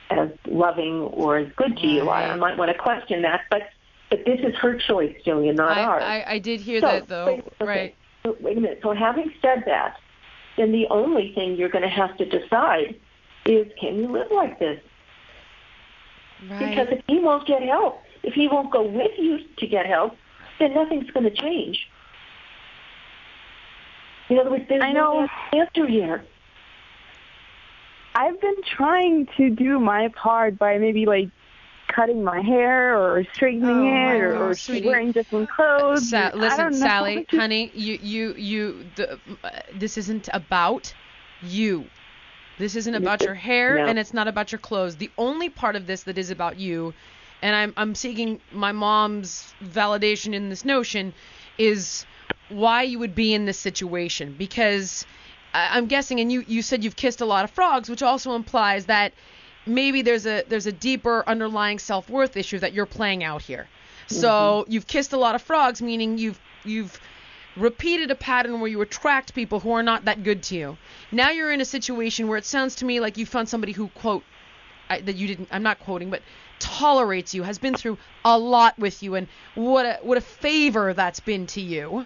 as loving or as good to you. I, I might want to question that, but but this is her choice, Jillian, not I, ours. I, I did hear So, that though. wait, okay. Right. So, wait a minute. So having said that, then the only thing you're going to have to decide is can you live like this? Because if he won't get help, if he won't go with you to get help, then nothing's going to change. In other words, there's I no know. answer here. I've been trying to do my part by maybe like cutting my hair or straightening Oh, it or, or wearing different clothes. Sa- listen. Sally, honey, you, you, you. The, uh, this isn't about you. This isn't about your hair, No. and it's not about your clothes. The only part of this that is about you, and I'm, I'm seeking my mom's validation in this notion, is why you would be in this situation. Because I'm guessing, and you, you said you've kissed a lot of frogs, which also implies that maybe there's a there's a deeper underlying self-worth issue that you're playing out here. So mm-hmm. you've kissed a lot of frogs, meaning you've you've repeated a pattern where you attract people who are not that good to you. Now you're in a situation where it sounds to me like you found somebody who quote I, that you didn't I'm not quoting but tolerates you has been through a lot with you and what a what a favor that's been to you.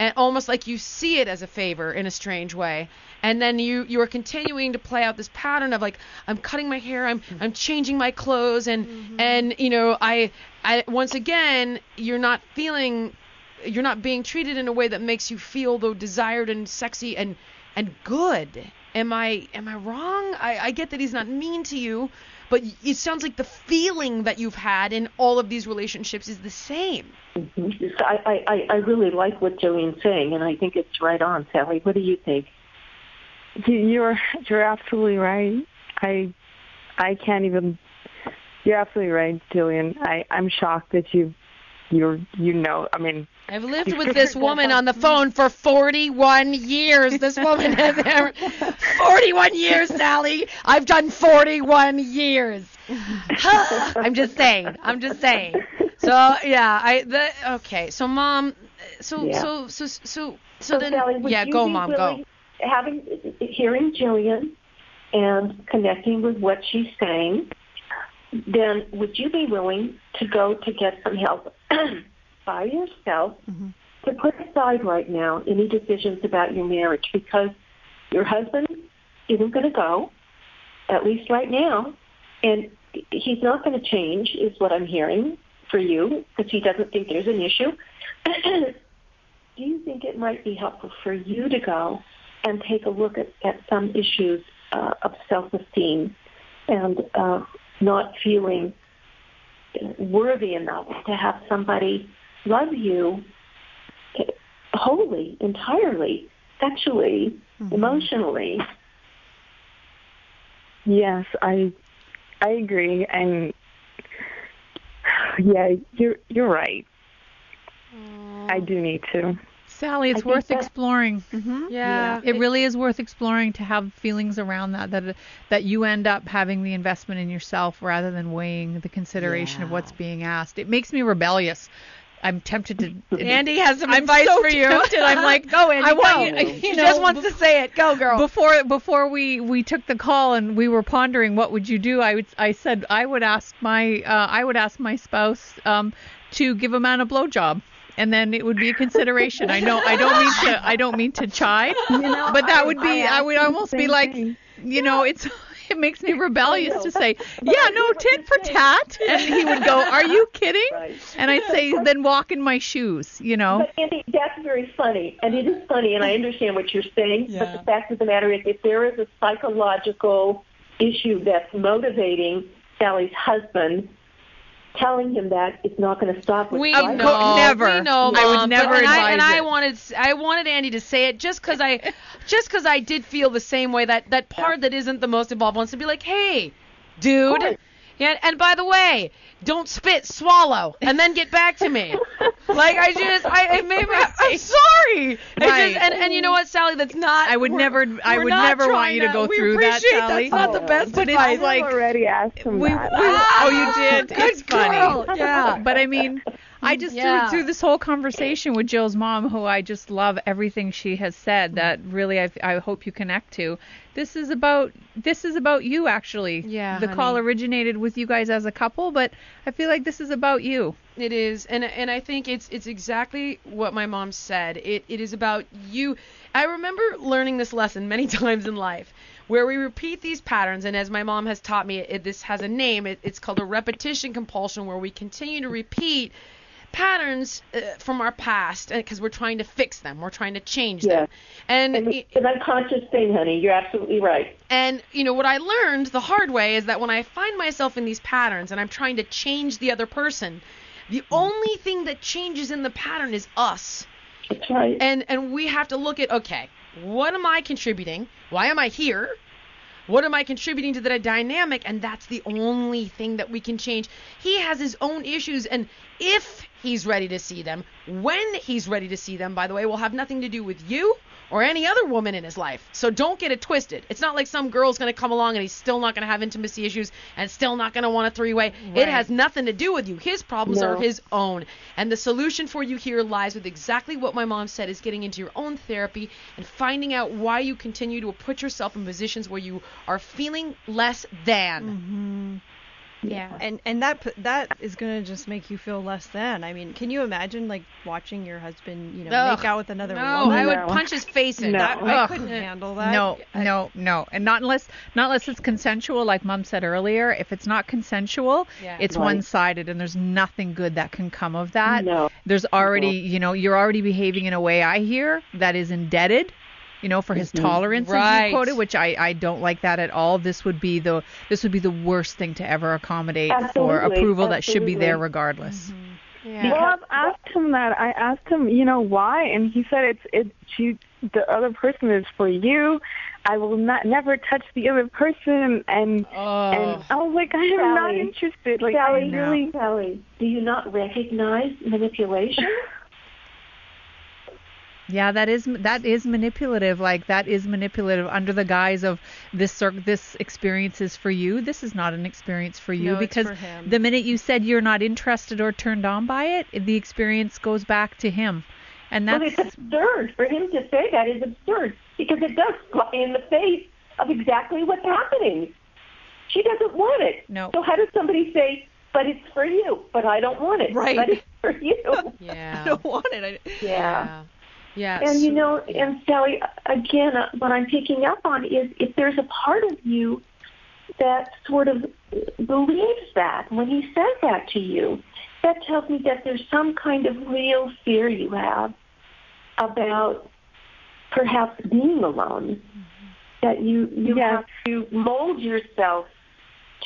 And almost like you see it as a favor in a strange way. And then you you are continuing to play out this pattern of like I'm cutting my hair I'm I'm changing my clothes and mm-hmm. and you know I I once again you're not feeling you're not being treated in a way that makes you feel though desired and sexy and and good. Am I am I wrong? I I get that he's not mean to you but it sounds like the feeling that you've had in all of these relationships is the same Mhm. I, I, I really like what Jillian's saying, and I think it's right on, Sally. What do you think? You- You're you're absolutely right. I I can't even you're absolutely right, Jillian. I I'm shocked that you you you know. I mean, I've lived with this woman on the phone for 41 years. This woman has ever 41 years, Sally. I've done 41 years. I'm just saying. I'm just saying. So yeah, I the okay. So mom, so Yeah. so so so so, So, then Sally, yeah, go mom, go. Having hearing Jillian and connecting with what she's saying, then would you be willing to go to get some help by yourself Mm-hmm. to put aside right now any decisions about your marriage because your husband isn't going to go, at least right now, and he's not going to change, is what I'm hearing for you, because he doesn't think there's an issue. Do you think it might be helpful for you to go and take a look at, at some issues uh, of self-esteem and uh, not feeling worthy enough to have somebody love you wholly, entirely, sexually, mm-hmm. emotionally? yes, I I agree, and yeah, you're you're right. Mm. I do need to. Sally, it's I worth that- exploring. Yeah. It really is worth exploring to have feelings around that that that you end up having the investment in yourself rather than weighing the consideration of what's being asked. It makes me rebellious. I'm tempted to. Andy has some I'm advice so for you. tempted. I'm like, go, Andy, I want go. you- you She know, just wants to say it. Go, girl. Before before we we took the call and we were pondering what would you do, I would I said I would ask my uh, I would ask my spouse um, to give a man a blowjob. And then it would be a consideration. I know I don't mean to I don't mean to chide, but that would be I, would almost be like, you know, it's it makes me rebellious to say, yeah, no, tit for tat. And he would go, are you kidding? And I'd say, then walk in my shoes, you know. But Andy, that's very funny, and it is funny, and I understand what you're saying. But the fact of the matter is, if there is a psychological issue that's motivating Sally's husband, telling him that it's not going to stop. With We fighting. know, never. We know, I would never but, and I, and advise I wanted, I wanted Andy to say it just because I, just because I did feel the same way. That that part that isn't the most involved wants to be like, hey, dude. Course. Yeah, and by the way, don't spit, swallow, and then get back to me. like I just, I, it made me. I'm sorry. Right. Just, and and you know what, Sally? That's not. I would never I would never want you to go we through that, appreciate Sally. That's not the best But it's advice. like- I've already asked him We, we, that. oh, you did. Good it's funny. Yeah. But I mean, I mm-hmm. just Yeah. through, through this whole conversation with Jill's mom, who I just love everything she has said. Mm-hmm. That really, I, I hope you connect to. This is about this is about you actually. Yeah, The call originated with you guys as a couple, but I feel like this is about you. It is, and and I think it's it's exactly what my mom said. It it is about you. I remember learning this lesson many times in life, where we repeat these patterns, and as my mom has taught me, it, this has a name. It, it's called a repetition compulsion, where we continue to repeat patterns uh, from our past because we're trying to fix them, we're trying to change Yeah. them, and it's an unconscious thing, honey. You're absolutely right. and you know what I learned the hard way is that when I find myself in these patterns and I'm trying to change the other person, the only thing that changes in the pattern is us. That's right. And and we have to look at okay, what am I contributing? Why am I here? What am I contributing to the dynamic? And that's the only thing that we can change. He has his own issues, and if he's ready to see them, when he's ready to see them, by the way, will have nothing to do with you or any other woman in his life. So don't get it twisted. It's not like some girl's going to come along and he's still not going to have intimacy issues and still not going to want a three way. It has nothing to do with you. His problems No. are his own. And the solution for you here lies with exactly what my mom said is getting into your own therapy and finding out why you continue to put yourself in positions where you are feeling less than. Mm-hmm. Yeah, and and that that is gonna just make you feel less than. I mean, can you imagine like watching your husband, you know, Ugh. make out with another No, woman? I would No. punch his face in. No. That, I couldn't handle that. No, no, no, and not unless not unless it's consensual, like Mom said earlier. If it's not consensual, Yeah. it's Right. one-sided, and there's nothing good that can come of that. No. There's already, you know, you're already behaving in a way I hear that is indebted. You know, for his mm-hmm. tolerance, as Right. you quoted, which I, I don't like that at all. This would be the this would be the worst thing to ever accommodate for Absolutely, approval that should be there absolutely. regardless. Mm-hmm. Well, I've asked him that. I asked him, you know, why, and he said it's it's you. The other person is for you. I will not never touch the other person, and Oh. and I was like, I am not interested. Like, Sally, I really. Sally, do you not recognize manipulation? Yeah, that is that is manipulative. Like that is manipulative under the guise of this cir- this experience is for you. This is not an experience for you No, it's because for him. the minute you said you're not interested or turned on by it, the experience goes back to him. And Well, that's it's absurd for him to say that is absurd because it does fly in the face of exactly what's happening. She doesn't want it. No. So how does somebody say, "But it's for you," but I don't want it. Right. But it's for you. Yeah. I don't want it. I, yeah. Yeah. Yeah. And you know, and Sally, again, uh, what I'm picking up on is if there's a part of you that sort of believes that when he says that to you, that tells me that there's some kind of real fear you have about perhaps being alone. That you you Yes. have to mold yourself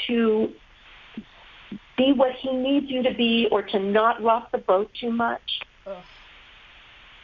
to be what he needs you to be, or to not rock the boat too much.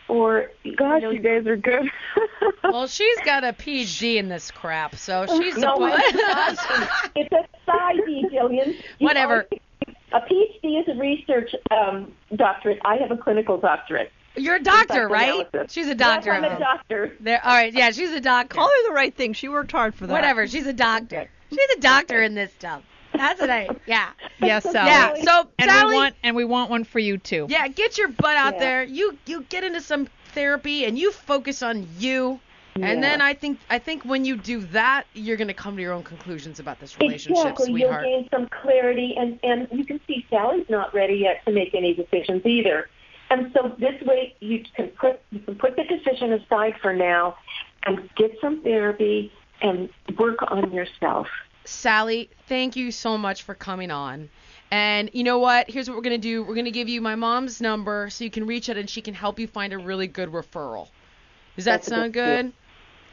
Or Gosh, you know, guys are good. Well, she's got a PhD in this crap, so she's No, supposed. it's a side D, Jillian. You Whatever. always- A PhD is a research um, doctorate. I have a clinical doctorate. You're a doctor, right? She's a doctor. Yes, I'm a doctor. There. All right. Yeah, she's a doctor. call her the right thing. She worked hard for that. Whatever. She's a doctor. She's a doctor in this stuff. That's what I. Yeah. yes, Sally. Yeah. So and Sally. we want and we want one for you too. yeah, get your butt out Yeah. there. You you get into some therapy and you focus on you. Yeah. And then I think I think when you do that, you're gonna come to your own conclusions about this relationship, Exactly. sweetheart. You'll gain some clarity, and and you can see Sally's not ready yet to make any decisions either. And so this way, you can put you can put the decision aside for now, and get some therapy and work on yourself. Sally, thank you so much for coming on. And you know what? Here's what we're going to do. We're going to give you my mom's number so you can reach out and she can help you find a really good referral. Does that That's sound good- good?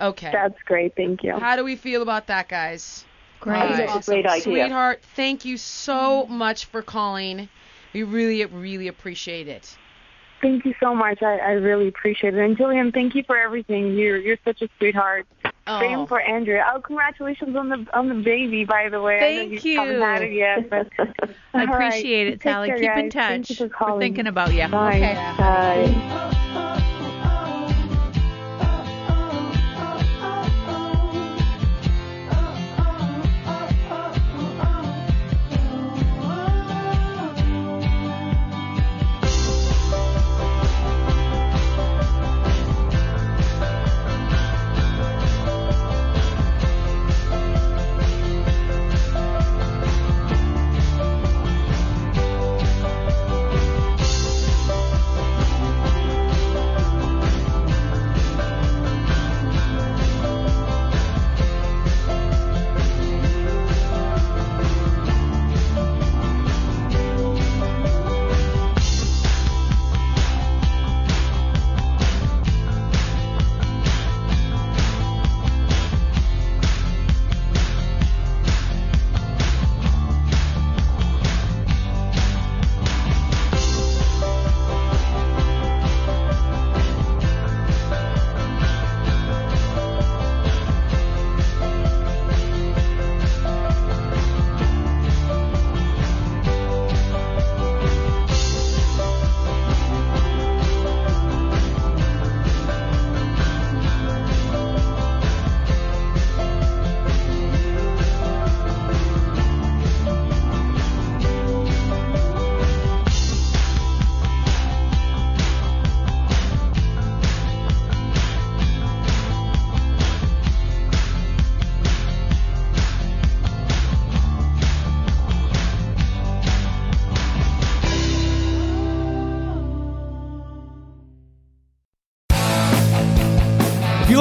Okay. That's great. Thank you. How do we feel about that, guys? Great. All right. That's a great idea. Sweetheart, thank you so much for calling. We really, really appreciate it. Thank you so much. I, I really appreciate it. And Jillian, thank you for everything. You're you're such a sweetheart. Same Oh, for Andrea. Oh, congratulations on the on the baby, by the way. Thank you. yet, but I All right. appreciate it, Sally. care, Keep in guys. Thank touch. We're thinking about you. Bye. Okay. Bye. If